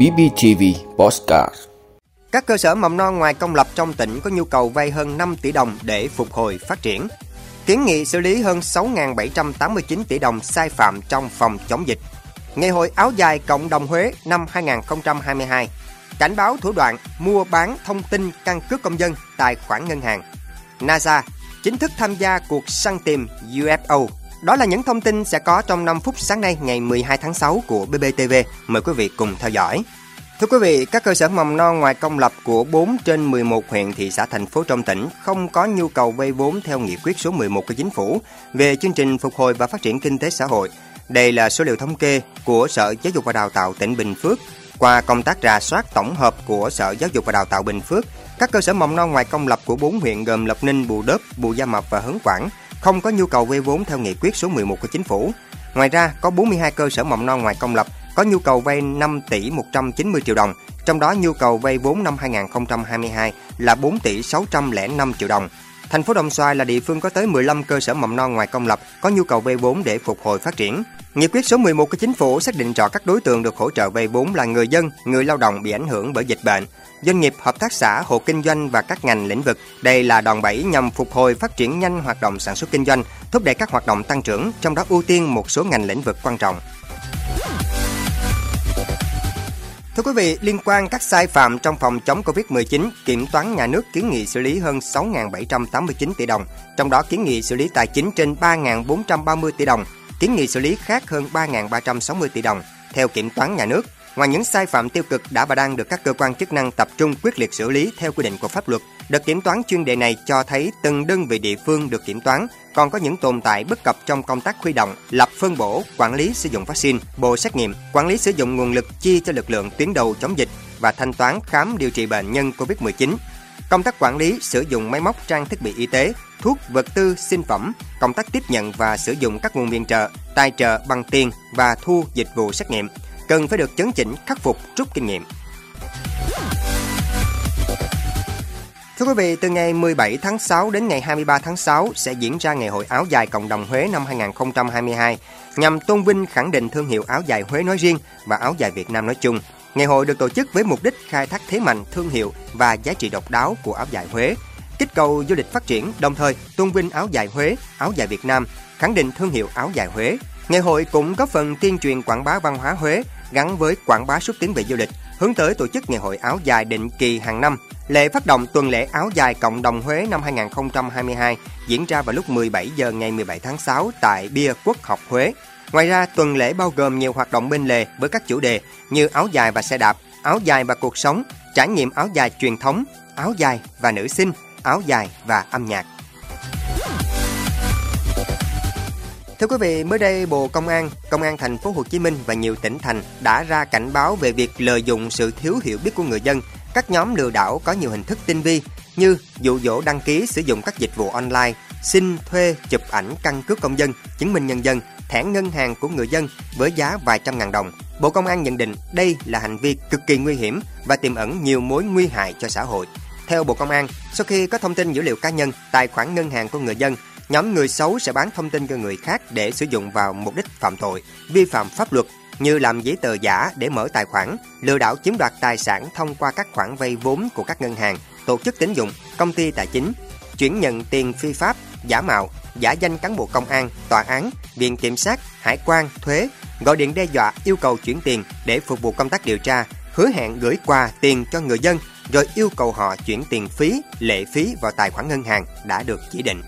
BBTV Postcard Các cơ sở mầm non ngoài công lập trong tỉnh có nhu cầu vay hơn 5 tỷ đồng để phục hồi, phát triển. Kiến nghị xử lý hơn 6.789 tỷ đồng sai phạm trong phòng chống dịch. Ngày hội áo dài cộng đồng Huế năm 2022. Cảnh báo thủ đoạn mua bán thông tin căn cước công dân tài khoản ngân hàng. NASA chính thức tham gia cuộc săn tìm UFO. Đó là những thông tin sẽ có trong 5 phút sáng nay ngày 12 tháng 6 của BBTV. Mời quý vị cùng theo dõi. Thưa quý vị, các cơ sở mầm non ngoài công lập của 4 trên 11 huyện thị xã thành phố trong tỉnh không có nhu cầu vay vốn theo nghị quyết số 11 của chính phủ về chương trình phục hồi và phát triển kinh tế xã hội. Đây là số liệu thống kê của Sở Giáo dục và Đào tạo tỉnh Bình Phước qua công tác rà soát tổng hợp của Sở Giáo dục và Đào tạo Bình Phước. Các cơ sở mầm non ngoài công lập của 4 huyện gồm Lộc Ninh, Bù Đớp, Bù Gia Mập và Hớn Quảng không có nhu cầu vay vốn theo nghị quyết số 11 của chính phủ. Ngoài ra, có 42 cơ sở mầm non ngoài công lập có nhu cầu vay 5 tỷ 190 triệu đồng, trong đó nhu cầu vay vốn năm 2022 là 4 tỷ 605 triệu đồng. Thành phố Đồng Xoài là địa phương có tới 15 cơ sở mầm non ngoài công lập có nhu cầu vay vốn để phục hồi phát triển. Nghị quyết số 11 của chính phủ xác định rõ các đối tượng được hỗ trợ vay vốn là người dân, người lao động bị ảnh hưởng bởi dịch bệnh, doanh nghiệp, hợp tác xã, hộ kinh doanh và các ngành lĩnh vực. Đây là đòn bẩy nhằm phục hồi phát triển nhanh hoạt động sản xuất kinh doanh, thúc đẩy các hoạt động tăng trưởng, trong đó ưu tiên một số ngành lĩnh vực quan trọng. Thưa quý vị, liên quan các sai phạm trong phòng chống Covid-19, Kiểm toán nhà nước kiến nghị xử lý hơn 6.789 tỷ đồng, trong đó kiến nghị xử lý tài chính trên 3.430 tỷ đồng, kiến nghị xử lý khác hơn 3.360 tỷ đồng. Theo Kiểm toán nhà nước, ngoài những sai phạm tiêu cực đã và đang được các cơ quan chức năng tập trung quyết liệt xử lý theo quy định của pháp luật, đợt kiểm toán chuyên đề này cho thấy từng đơn vị địa phương được kiểm toán còn có những tồn tại bất cập trong công tác huy động, lập phân bổ, quản lý sử dụng vaccine, bộ xét nghiệm, quản lý sử dụng nguồn lực chi cho lực lượng tuyến đầu chống dịch và thanh toán khám điều trị bệnh nhân COVID-19. Công tác quản lý sử dụng máy móc trang thiết bị y tế, thuốc, vật tư, sinh phẩm, công tác tiếp nhận và sử dụng các nguồn viện trợ, tài trợ bằng tiền và thu dịch vụ xét nghiệm cần phải được chấn chỉnh, khắc phục, rút kinh nghiệm. Thưa quý vị, từ ngày 17 tháng 6 đến ngày 23 tháng 6 sẽ diễn ra Ngày hội áo dài cộng đồng Huế năm 2022 nhằm tôn vinh khẳng định thương hiệu áo dài Huế nói riêng và áo dài Việt Nam nói chung. Ngày hội được tổ chức với mục đích khai thác thế mạnh, thương hiệu và giá trị độc đáo của áo dài Huế, kích cầu du lịch phát triển, đồng thời tôn vinh áo dài Huế, áo dài Việt Nam, khẳng định thương hiệu áo dài Huế. Ngày hội cũng góp phần tuyên truyền quảng bá văn hóa Huế gắn với quảng bá xúc tiến về du lịch, hướng tới tổ chức ngày hội áo dài định kỳ hàng năm. Lễ phát động tuần lễ áo dài cộng đồng Huế năm 2022 diễn ra vào lúc 17 giờ ngày 17 tháng 6 tại Bia Quốc học Huế. Ngoài ra, tuần lễ bao gồm nhiều hoạt động bên lề với các chủ đề như áo dài và xe đạp, áo dài và cuộc sống, trải nghiệm áo dài truyền thống, áo dài và nữ sinh, áo dài và âm nhạc. Thưa quý vị, mới đây Bộ Công an, Công an thành phố Hồ Chí Minh và nhiều tỉnh thành đã ra cảnh báo về việc lợi dụng sự thiếu hiểu biết của người dân. Các nhóm lừa đảo có nhiều hình thức tinh vi như dụ dỗ đăng ký sử dụng các dịch vụ online, xin thuê chụp ảnh căn cước công dân, chứng minh nhân dân, thẻ ngân hàng của người dân với giá vài trăm ngàn đồng. Bộ Công an nhận định đây là hành vi cực kỳ nguy hiểm và tiềm ẩn nhiều mối nguy hại cho xã hội. Theo Bộ Công an, sau khi có thông tin dữ liệu cá nhân, tài khoản ngân hàng của người dân nhóm người xấu sẽ bán thông tin cho người khác để sử dụng vào mục đích phạm tội, vi phạm pháp luật như làm giấy tờ giả để mở tài khoản, lừa đảo chiếm đoạt tài sản thông qua các khoản vay vốn của các ngân hàng, tổ chức tín dụng, công ty tài chính, chuyển nhận tiền phi pháp, giả mạo, giả danh cán bộ công an, tòa án, viện kiểm sát, hải quan, thuế, gọi điện đe dọa yêu cầu chuyển tiền để phục vụ công tác điều tra, hứa hẹn gửi quà tiền cho người dân rồi yêu cầu họ chuyển tiền phí, lệ phí vào tài khoản ngân hàng đã được chỉ định.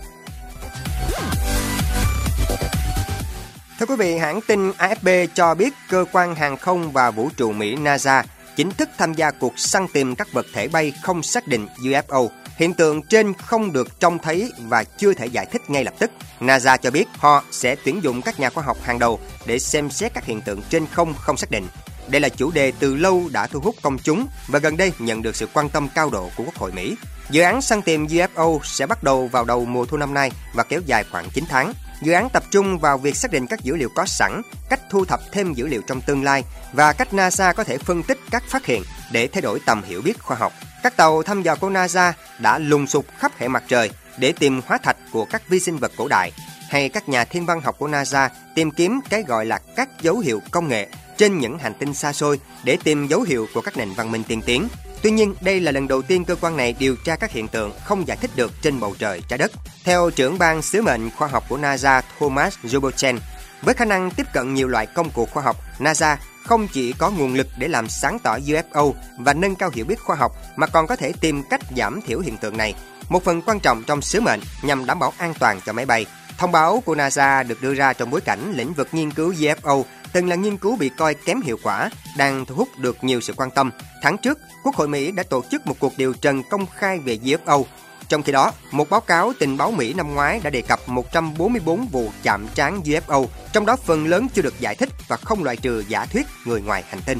Thưa quý vị, hãng tin AFP cho biết cơ quan hàng không và vũ trụ Mỹ NASA chính thức tham gia cuộc săn tìm các vật thể bay không xác định UFO. Hiện tượng trên không được trông thấy và chưa thể giải thích ngay lập tức. NASA cho biết họ sẽ tuyển dụng các nhà khoa học hàng đầu để xem xét các hiện tượng trên không không xác định. Đây là chủ đề từ lâu đã thu hút công chúng và gần đây nhận được sự quan tâm cao độ của Quốc hội Mỹ. Dự án săn tìm UFO sẽ bắt đầu vào đầu mùa thu năm nay và kéo dài khoảng 9 tháng. Dự án tập trung vào việc xác định các dữ liệu có sẵn, cách thu thập thêm dữ liệu trong tương lai và cách NASA có thể phân tích các phát hiện để thay đổi tầm hiểu biết khoa học. Các tàu thăm dò của NASA đã lùng sục khắp hệ mặt trời để tìm hóa thạch của các vi sinh vật cổ đại hay các nhà thiên văn học của NASA tìm kiếm cái gọi là các dấu hiệu công nghệ trên những hành tinh xa xôi để tìm dấu hiệu của các nền văn minh tiên tiến. Tuy nhiên, đây là lần đầu tiên cơ quan này điều tra các hiện tượng không giải thích được trên bầu trời trái đất. Theo trưởng ban sứ mệnh khoa học của NASA Thomas Jobochen, với khả năng tiếp cận nhiều loại công cụ khoa học, NASA không chỉ có nguồn lực để làm sáng tỏ UFO và nâng cao hiểu biết khoa học mà còn có thể tìm cách giảm thiểu hiện tượng này, một phần quan trọng trong sứ mệnh nhằm đảm bảo an toàn cho máy bay. Thông báo của NASA được đưa ra trong bối cảnh lĩnh vực nghiên cứu UFO từng là nghiên cứu bị coi kém hiệu quả, đang thu hút được nhiều sự quan tâm. Tháng trước, Quốc hội Mỹ đã tổ chức một cuộc điều trần công khai về UFO. Trong khi đó, một báo cáo tình báo Mỹ năm ngoái đã đề cập 144 vụ chạm trán UFO, trong đó phần lớn chưa được giải thích và không loại trừ giả thuyết người ngoài hành tinh.